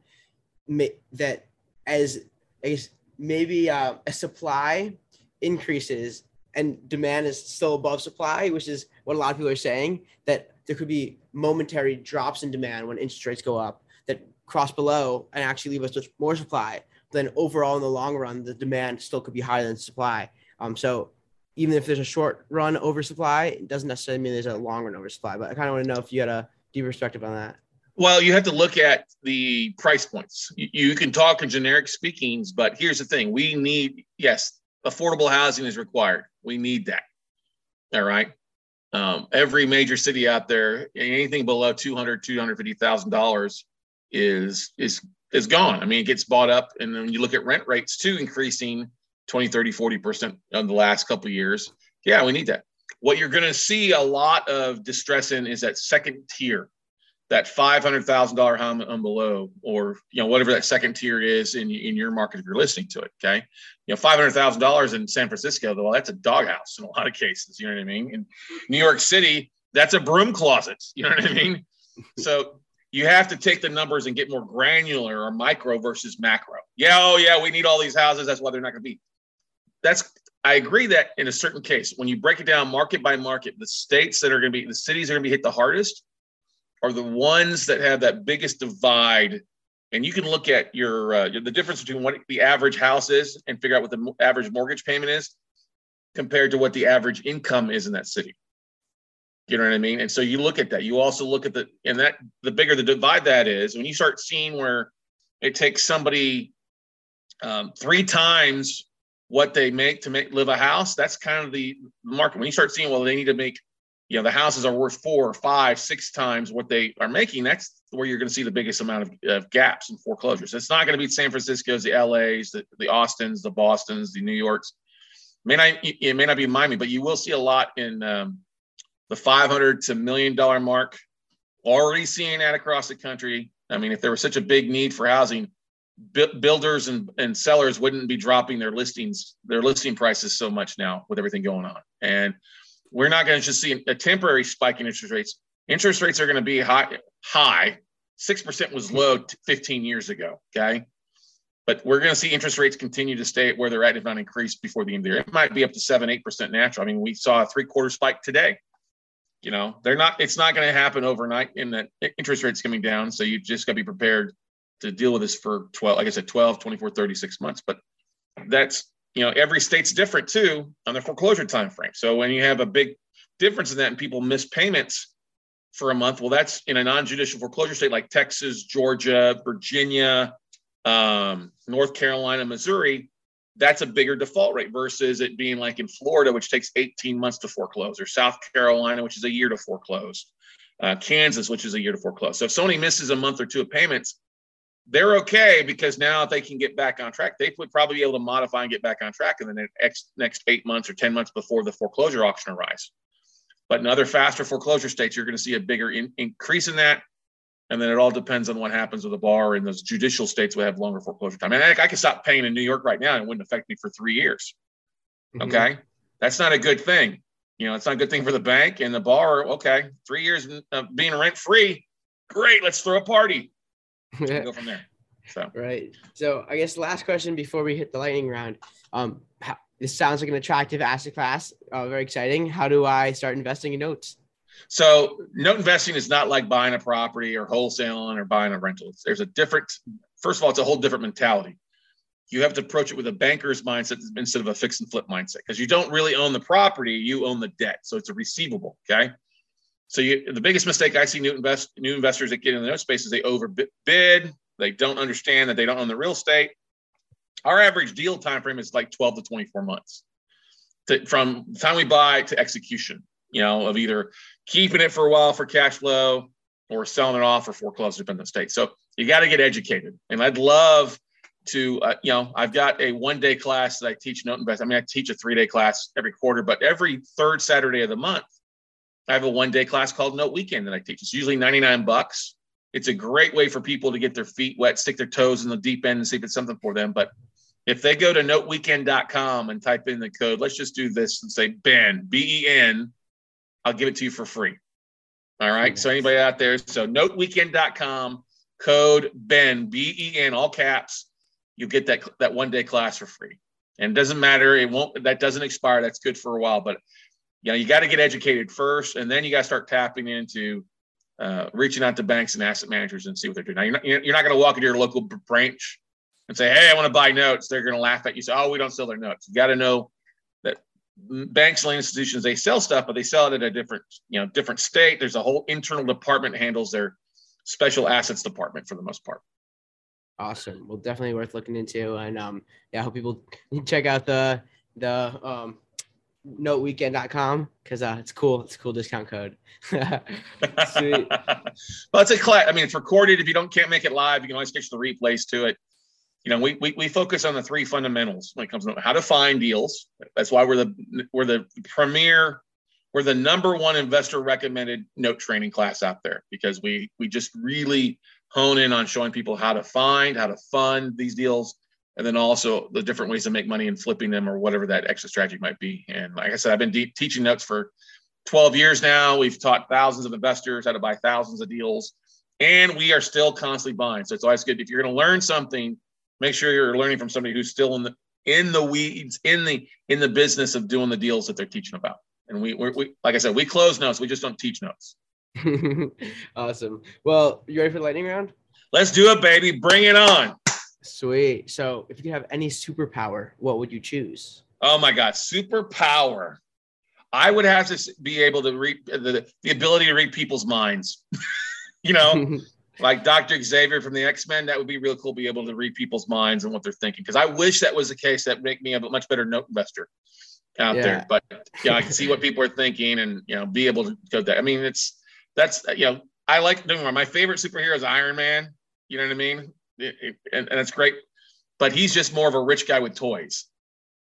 may, that as I guess maybe uh, a supply increases and demand is still above supply, which is what a lot of people are saying. That there could be momentary drops in demand when interest rates go up that cross below and actually leave us with more supply. Then overall, in the long run, the demand still could be higher than supply. Um, so even if there's a short run oversupply, it doesn't necessarily mean there's a long run oversupply. But I kind of want to know if you had a deep perspective on that. Well, you have to look at the price points. You, you can talk in generic speakings, but here's the thing: we need yes, affordable housing is required. We need that. All right. Um, every major city out there, anything below 200, 250,000 dollars is, is, is gone. I mean, it gets bought up. And then you look at rent rates too, increasing 20, 30, 40% in the last couple years. Yeah, we need that. What you're going to see a lot of distress in is that second tier that five hundred thousand dollar home and below, or you know whatever that second tier is in in your market if you're listening to it. Okay, you know five hundred thousand dollars in San Francisco, though that's a doghouse in a lot of cases. You know what I mean? In New York City, that's a broom closet. You know what I mean? so you have to take the numbers and get more granular or micro versus macro. Yeah, oh yeah, we need all these houses. That's why they're not going to be. That's I agree that in a certain case, when you break it down market by market, the states that are going to be the cities are going to be hit the hardest are the ones that have that biggest divide. And you can look at your uh, the difference between what the average house is and figure out what the average mortgage payment is compared to what the average income is in that city. You know what I mean? And so you look at that. You also look at the and that the bigger the divide that is, when you start seeing where it takes somebody um, three times what they make to make live a house, that's kind of the market. When you start seeing, well, they need to make you know the houses are worth four, five, six times what they are making. That's where you're going to see the biggest amount of, of gaps and foreclosures. It's not going to be San Francisco's, the LA's, the, the Austins, the Boston's, the New York's. May not it may not be Miami, but you will see a lot in um, the 500 to million dollar mark. Already seeing that across the country. I mean, if there was such a big need for housing, builders and, and sellers wouldn't be dropping their listings, their listing prices so much now with everything going on. And we're not going to just see a temporary spike in interest rates. Interest rates are going to be high. High. Six percent was low 15 years ago. Okay, but we're going to see interest rates continue to stay at where they're at, if not increase before the end of the year. It might be up to seven, eight percent natural. I mean, we saw a three quarter spike today. You know, they're not. It's not going to happen overnight. In that interest rates coming down, so you just got to be prepared to deal with this for 12, like I said, 12, 24, 36 months. But that's you know every state's different too on the foreclosure time frame so when you have a big difference in that and people miss payments for a month well that's in a non-judicial foreclosure state like texas georgia virginia um, north carolina missouri that's a bigger default rate versus it being like in florida which takes 18 months to foreclose or south carolina which is a year to foreclose uh, kansas which is a year to foreclose. So if somebody misses a month or two of payments they're okay because now if they can get back on track, they would probably be able to modify and get back on track in the next next eight months or ten months before the foreclosure auction arrives. But in other faster foreclosure states, you're going to see a bigger in, increase in that, and then it all depends on what happens with the bar. And those judicial states will have longer foreclosure time. And I, I can stop paying in New York right now, and it wouldn't affect me for three years. Mm-hmm. Okay, that's not a good thing. You know, it's not a good thing for the bank and the borrower. Okay, three years of being rent free, great. Let's throw a party. go from there. So right. So I guess last question before we hit the lightning round. Um, how, this sounds like an attractive asset class. Uh, very exciting. How do I start investing in notes? So note investing is not like buying a property or wholesaling or buying a rental. There's a different. First of all, it's a whole different mentality. You have to approach it with a banker's mindset instead of a fix and flip mindset because you don't really own the property, you own the debt. So it's a receivable. Okay. So you, the biggest mistake I see new invest new investors that get in the note space is they overbid. They don't understand that they don't own the real estate. Our average deal time frame is like 12 to 24 months to, from the time we buy to execution. You know, of either keeping it for a while for cash flow or selling it off or foreclosure depending on the state. So you got to get educated. And I'd love to, uh, you know, I've got a one day class that I teach note invest. I mean, I teach a three day class every quarter, but every third Saturday of the month, I have a one day class called Note Weekend that I teach. It's usually 99 bucks. It's a great way for people to get their feet wet, stick their toes in the deep end and see if it's something for them. But if they go to noteweekend.com and type in the code, let's just do this and say Ben, B E N, I'll give it to you for free. All right. So anybody out there, so noteweekend.com, code Ben, B E N, all caps, you get that that one day class for free. And it doesn't matter, it won't that doesn't expire. That's good for a while, but you know, you got to get educated first, and then you got to start tapping into uh, reaching out to banks and asset managers and see what they're doing. Now, you're not, you're not going to walk into your local branch and say, "Hey, I want to buy notes." They're going to laugh at you. Say, "Oh, we don't sell their notes." You got to know that banks and institutions they sell stuff, but they sell it at a different, you know, different state. There's a whole internal department handles their special assets department for the most part. Awesome. Well, definitely worth looking into, and um, yeah, I hope people check out the the um noteweekend.com because uh, it's cool. It's a cool discount code. Well, it's a class. I mean, it's recorded. If you don't can't make it live, you can always catch the replays to it. You know, we, we we focus on the three fundamentals when it comes to how to find deals. That's why we're the we're the premier, we're the number one investor recommended note training class out there because we we just really hone in on showing people how to find, how to fund these deals, and then also the different ways to make money and flipping them or whatever that exit strategy might be. And like I said, I've been de- teaching notes for 12 years now. We've taught thousands of investors how to buy thousands of deals, and we are still constantly buying. So it's always good if you're going to learn something, make sure you're learning from somebody who's still in the in the weeds in the in the business of doing the deals that they're teaching about. And we, we like I said, we close notes. We just don't teach notes. awesome. Well, you ready for the lightning round? Let's do it, baby. Bring it on. Sweet. So, if you could have any superpower, what would you choose? Oh my God, superpower. I would have to be able to read uh, the, the ability to read people's minds. you know, like Dr. Xavier from the X Men, that would be real cool. Be able to read people's minds and what they're thinking. Because I wish that was the case. That make me a much better note investor out yeah. there. But yeah, I can see what people are thinking and you know be able to go there. I mean, it's that's you know I like doing my favorite superhero is Iron Man. You know what I mean? It, it, and, and it's great. But he's just more of a rich guy with toys.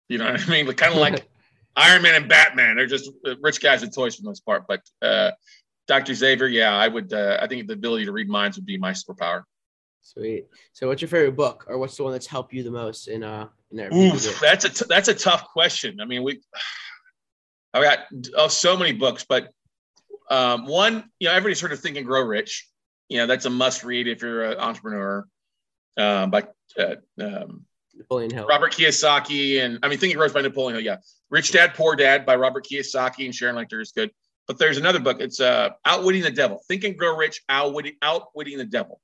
You know what I mean? kind of like Iron Man and Batman. They're just rich guys with toys for the most part. But uh, Dr. Xavier, yeah, I would. Uh, I think the ability to read minds would be my superpower. Sweet. So, what's your favorite book, or what's the one that's helped you the most in uh in there? Oof, that's a t- that's a tough question. I mean, we I've got oh, so many books, but um, one, you know, everybody's heard of Think and Grow Rich. You know, that's a must read if you're an entrepreneur uh, by uh, um, Napoleon Hill. Robert Kiyosaki, and I mean, Think and Grow Rich by Napoleon Hill. Yeah, Rich Dad Poor Dad by Robert Kiyosaki and Sharon Lechter is good. But there's another book. It's uh, Outwitting the Devil. Think and Grow Rich, Outwitting, Outwitting the Devil.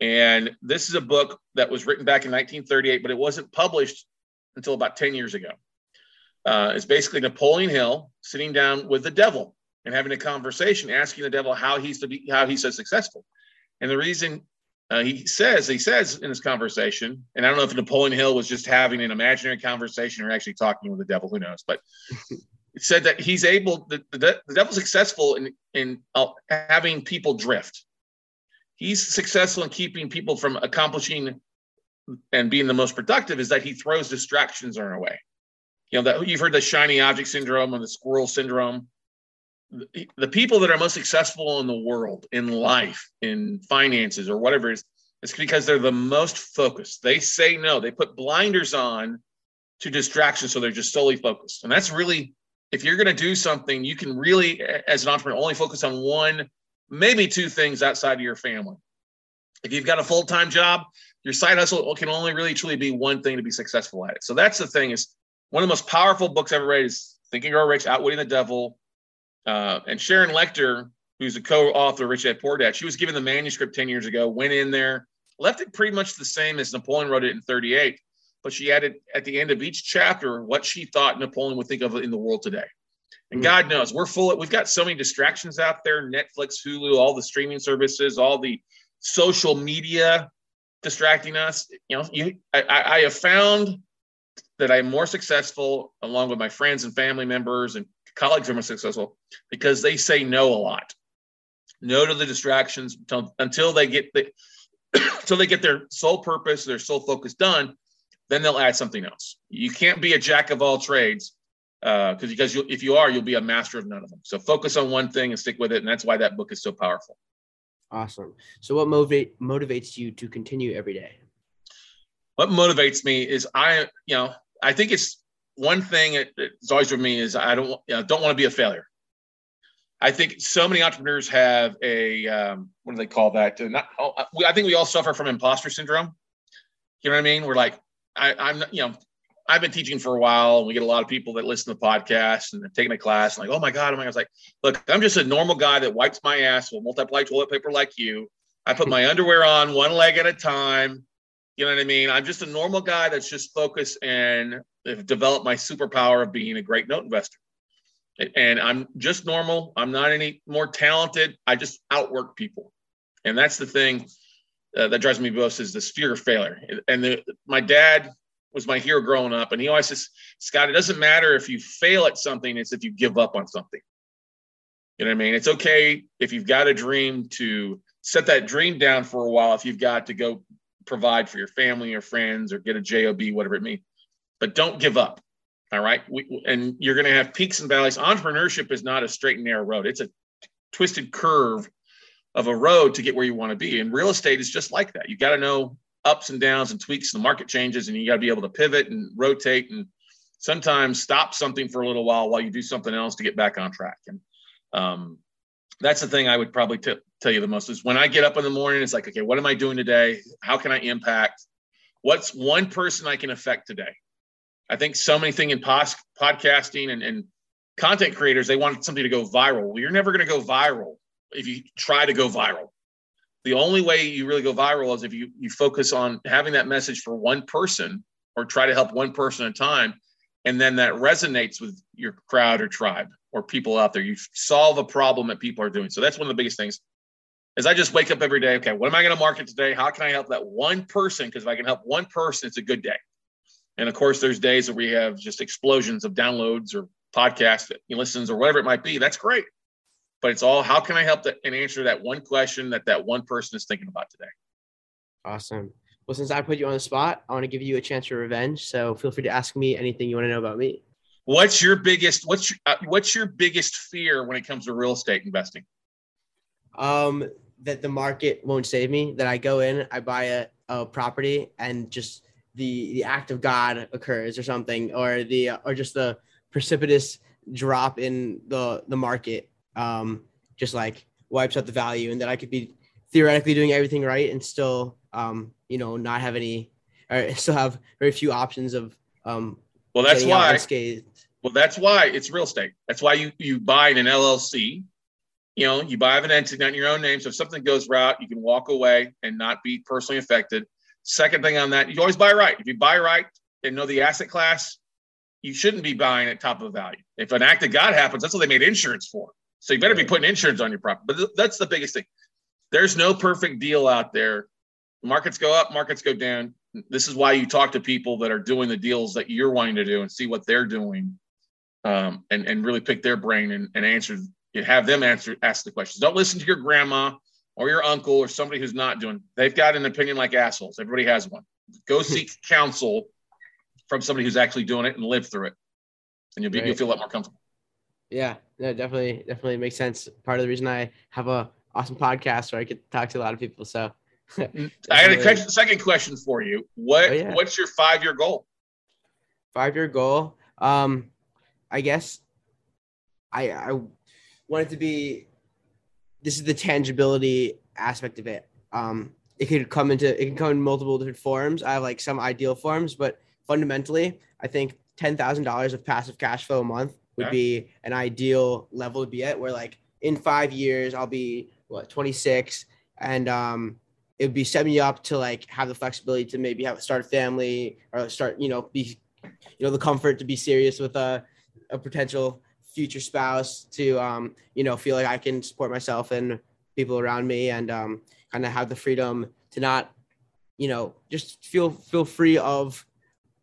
And this is a book that was written back in 1938, but it wasn't published until about 10 years ago. Uh, it's basically Napoleon Hill sitting down with the devil and having a conversation, asking the devil how he's to be, how he's so successful. And the reason uh, he says he says in this conversation, and I don't know if Napoleon Hill was just having an imaginary conversation or actually talking with the devil. Who knows? But it said that he's able. The, the, the devil's successful in in uh, having people drift. He's successful in keeping people from accomplishing and being the most productive. Is that he throws distractions our way. You know that you've heard the shiny object syndrome or the squirrel syndrome the people that are most successful in the world, in life, in finances, or whatever it is, it's because they're the most focused. They say no. They put blinders on to distractions, so they're just solely focused. And that's really if you're going to do something, you can really, as an entrepreneur, only focus on one, maybe two things outside of your family. If you've got a full time job, your side hustle can only really truly be one thing to be successful at it. So that's the thing is one of the most powerful books I've ever read is Think and Grow Rich, Outwitting the Devil. Uh, and Sharon Lechter, who's a co-author of Rich Dad Poor Dad, she was given the manuscript 10 years ago, went in there, left it pretty much the same as Napoleon wrote it in 38, but she added at the end of each chapter what she thought Napoleon would think of in the world today. And hmm. God knows we're full of, we've got so many distractions out there Netflix, Hulu, all the streaming services, all the social media distracting us. You know, you, I, I have found that I'm more successful along with my friends and family members and colleagues are more successful because they say no a lot. No to the distractions until, until they get the until they get their sole purpose, their sole focus done, then they'll add something else. You can't be a jack of all trades because uh, because you, if you are, you'll be a master of none of them. So focus on one thing and stick with it, and that's why that book is so powerful. Awesome. So what motivate motivates you to continue every day? What motivates me is I, you know, I think it's one thing that's always with me is I don't don't want to be a failure. I think so many entrepreneurs have a um, what do they call that? Not, oh, I think we all suffer from imposter syndrome. You know what I mean? We're like, I, I'm, you know, I've been teaching for a while, and we get a lot of people that listen to podcasts and taking a class, and like, oh my god, oh my god, I was like, look, I'm just a normal guy that wipes my ass with multiply toilet paper like you. I put my underwear on one leg at a time. You know what I mean? I'm just a normal guy that's just focused and developed my superpower of being a great note investor. And I'm just normal. I'm not any more talented. I just outwork people, and that's the thing uh, that drives me most is this fear of failure. And the, my dad was my hero growing up. And he always says, Scott, it doesn't matter if you fail at something, it's if you give up on something. You know what I mean? It's okay if you've got a dream to set that dream down for a while, if you've got to go provide for your family or friends or get a job, whatever it means. But don't give up. All right. We, and you're going to have peaks and valleys. Entrepreneurship is not a straight and narrow road. It's a twisted curve of a road to get where you want to be. And real estate is just like that. You got to know ups and downs and tweaks the market changes and you got to be able to pivot and rotate and sometimes stop something for a little while while you do something else to get back on track and um, that's the thing i would probably t- tell you the most is when i get up in the morning it's like okay what am i doing today how can i impact what's one person i can affect today i think so many things in pos- podcasting and, and content creators they want something to go viral. Well you're never going to go viral if you try to go viral. The only way you really go viral is if you you focus on having that message for one person or try to help one person at a time and then that resonates with your crowd or tribe or people out there. You solve a problem that people are doing. So that's one of the biggest things is i just wake up every day okay what am i going to market today? How can i help that one person? Because if i can help one person it's a good day and of course there's days where we have just explosions of downloads or podcasts podcast listens or whatever it might be that's great but it's all how can I help that and answer that one question that that one person is thinking about today. Awesome. Well, since I put you on the spot, I want to give you a chance for revenge. So feel free to ask me anything you want to know about me. What's your biggest what's your, uh, what's your biggest fear when it comes to real estate investing? Um, that the market won't save me. That I go in, I buy a, a property, and just the the act of God occurs or something, or the or just the precipitous drop in the the market um, just like wipes out the value and that I could be theoretically doing everything right and still, um, you know, not have any, or still have very few options of, um, well, that's why, well, that's why it's real estate. That's why you, you buy in an LLC, you know, you buy an entity not in your own name. So if something goes right, you can walk away and not be personally affected. Second thing on that, you always buy right. If you buy right and know the asset class, you shouldn't be buying at top of value. If an act of God happens, that's what they made insurance for. So you better be putting insurance on your property. But that's the biggest thing. There's no perfect deal out there. Markets go up, markets go down. This is why you talk to people that are doing the deals that you're wanting to do and see what they're doing, um, and and really pick their brain and, and answer. Have them answer ask the questions. Don't listen to your grandma or your uncle or somebody who's not doing. They've got an opinion like assholes. Everybody has one. Go seek counsel from somebody who's actually doing it and live through it, and you'll be right. you'll feel a lot more comfortable. Yeah, no, definitely, definitely makes sense. Part of the reason I have a awesome podcast where I get to talk to a lot of people. So I had a second question for you. What oh, yeah. what's your five year goal? Five year goal. Um, I guess I I want it to be. This is the tangibility aspect of it. Um, it could come into it can come in multiple different forms. I have like some ideal forms, but fundamentally, I think ten thousand dollars of passive cash flow a month would be an ideal level to be at. Where like in five years, I'll be what twenty six, and um, it would be setting me up to like have the flexibility to maybe have start a family or start you know be you know the comfort to be serious with a a potential future spouse to um you know feel like I can support myself and people around me and um kind of have the freedom to not you know just feel feel free of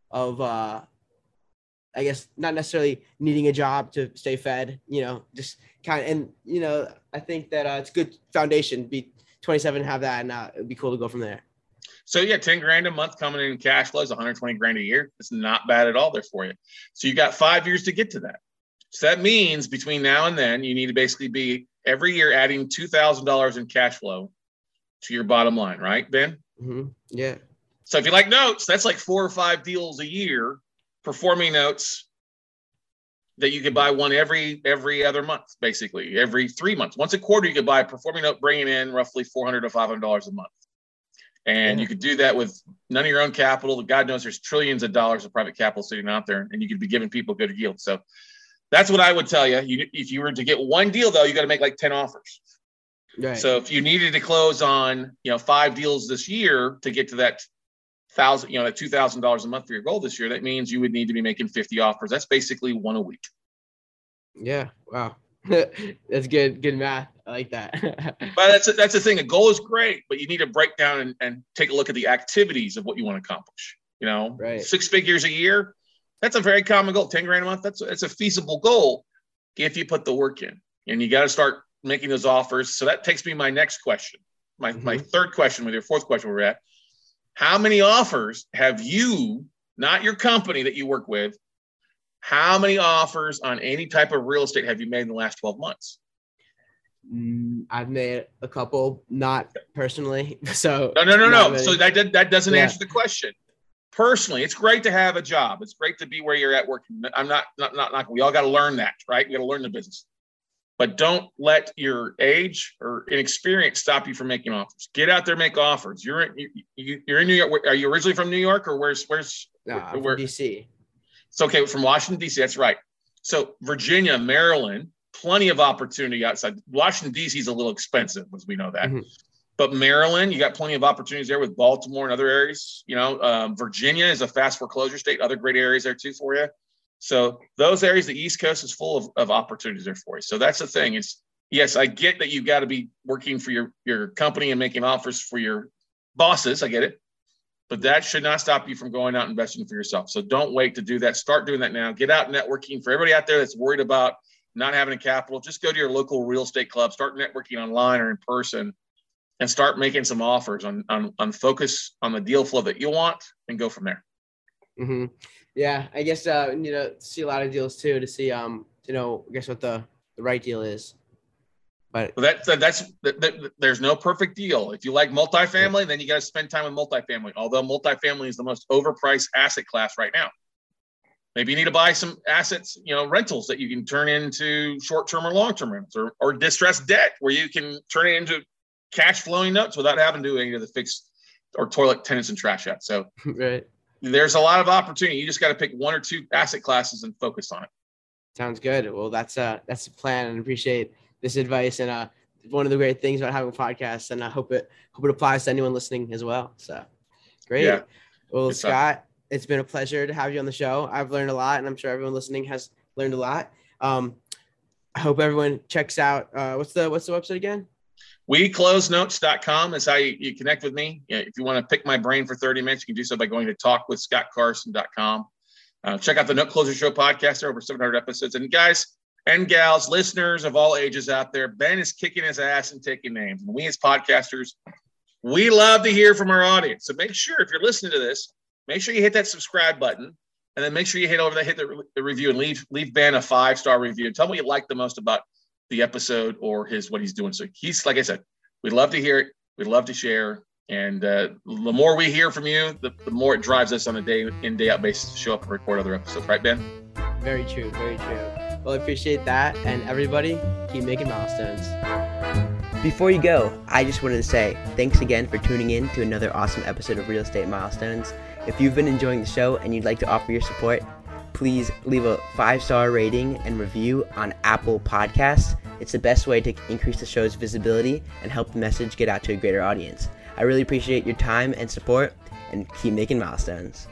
of uh I guess not necessarily needing a job to stay fed, you know, just kind of, and you know, I think that uh, it's good foundation. Be 27, have that, and uh, it'd be cool to go from there. So yeah, 10 grand a month coming in cash flow is 120 grand a year. It's not bad at all there for you. So you got five years to get to that. So that means between now and then, you need to basically be every year adding $2,000 in cash flow to your bottom line, right, Ben? hmm Yeah. So if you like notes, that's like four or five deals a year, performing notes that you could buy one every every other month, basically every three months. Once a quarter, you could buy a performing note, bringing in roughly four hundred to five hundred dollars a month, and Yeah. you could do that with none of your own capital. God knows there's trillions of dollars of private capital sitting out there, and you could be giving people good yield. So that's what I would tell you. You if you were to get one deal though, you got to make like ten offers. Right. So if you needed to close on, you know, five deals this year to get to that thousand, you know, that two thousand dollars a month for your goal this year, that means you would need to be making fifty offers. That's basically one a week. yeah. Wow. That's good. Good math. I like that. But that's a, that's the thing. A goal is great, but you need to break down and, and take a look at the activities of what you want to accomplish. You know, Right. six figures a year. That's a very common goal. Ten grand a month. That's that's a feasible goal if you put the work in, and you got to start making those offers. So that takes me to my next question. My my third question with your fourth question where we're at. How many offers have you, not your company that you work with, how many offers on any type of real estate have you made in the last 12 months? Mm, I've made a couple, not personally. So No, no, no, no. So that that, that doesn't Yeah. answer the question. Personally, it's great to have a job. It's great to be where you're at working. I'm not not not, not we all got to learn that, right? We got to learn the business. But don't let your age or inexperience stop you from making offers. Get out there, make offers. You're in, you, you're in New York. Are you originally from New York or where's where's no, Where- DC. It's okay from Washington D.C. That's right. So Virginia, Maryland, plenty of opportunity outside. Washington D.C. is a little expensive, as we know that. Mhm. But Maryland, you got plenty of opportunities there with Baltimore and other areas. You know, um, Virginia is a fast foreclosure state. Other great areas there too for you. So those areas, the East Coast is full of, of opportunities there for you. So that's the thing. It's yes, I get that you've got to be working for your your company and making offers for your bosses. I get it but that should not stop you from going out and investing for yourself. So don't wait to do that. Start doing that now. Get out networking. For everybody out there that's worried about not having a capital, just go to your local real estate club, start networking online or in person, and start making some offers on on, on focus on the deal flow that you want and go from there. hmm Yeah, I guess uh, you know, see a lot of deals too to see um, to know, I guess what the the right deal is. But that, that that's that, that- there's no perfect deal. If you like multifamily, then you got to spend time with multifamily. Although multifamily is the most overpriced asset class right now. Maybe you need to buy some assets, you know, rentals that you can turn into short-term or long-term rentals, or, or distressed debt where you can turn it into cash flowing notes without having to do any of the fixed or toilet tenants and trash out. So right, there's a lot of opportunity. You just got to pick one or two asset classes and focus on it. sounds good. Well, that's uh that's the plan, and appreciate this advice. And uh, one of the great things about having a podcast, and I hope it hope it applies to anyone listening as well. So great. Yeah. Well. Scott, it's been a pleasure to have you on the show. I've learned a lot, and I'm sure everyone listening has learned a lot. Um, I hope everyone checks out. Uh, what's the what's the website again? WeCloseNotes.com is how you, you connect with me. If you want to pick my brain for 30 minutes, you can do so by going to talkwithscottcarson.com. Uh, check out the Note Closer Show podcast. There are over 700 episodes. And guys and gals, listeners of all ages out there, Ben is kicking his ass and taking names. And we as podcasters, we love to hear from our audience. So make sure if you're listening to this, make sure you hit that subscribe button. And then make sure you hit over that, hit the, the review and leave leave Ben a five star review. Tell me what you like the most about the episode or his what he's doing. So he's like I said, we'd love to hear it. We'd love to share. And uh, the more we hear from you, the, the more it drives us on a day in day out basis to show up and record other episodes. Right, Ben? Very true. Very true. Well, I appreciate that. And everybody, keep making milestones. Before you go, I just wanted to say thanks again for tuning in to another awesome episode of Real Estate Milestones. If you've been enjoying the show and you'd like to offer your support, please leave a five star rating and review on Apple Podcasts. It's the best way to increase the show's visibility and help the message get out to a greater audience. I really appreciate your time and support, and keep making milestones.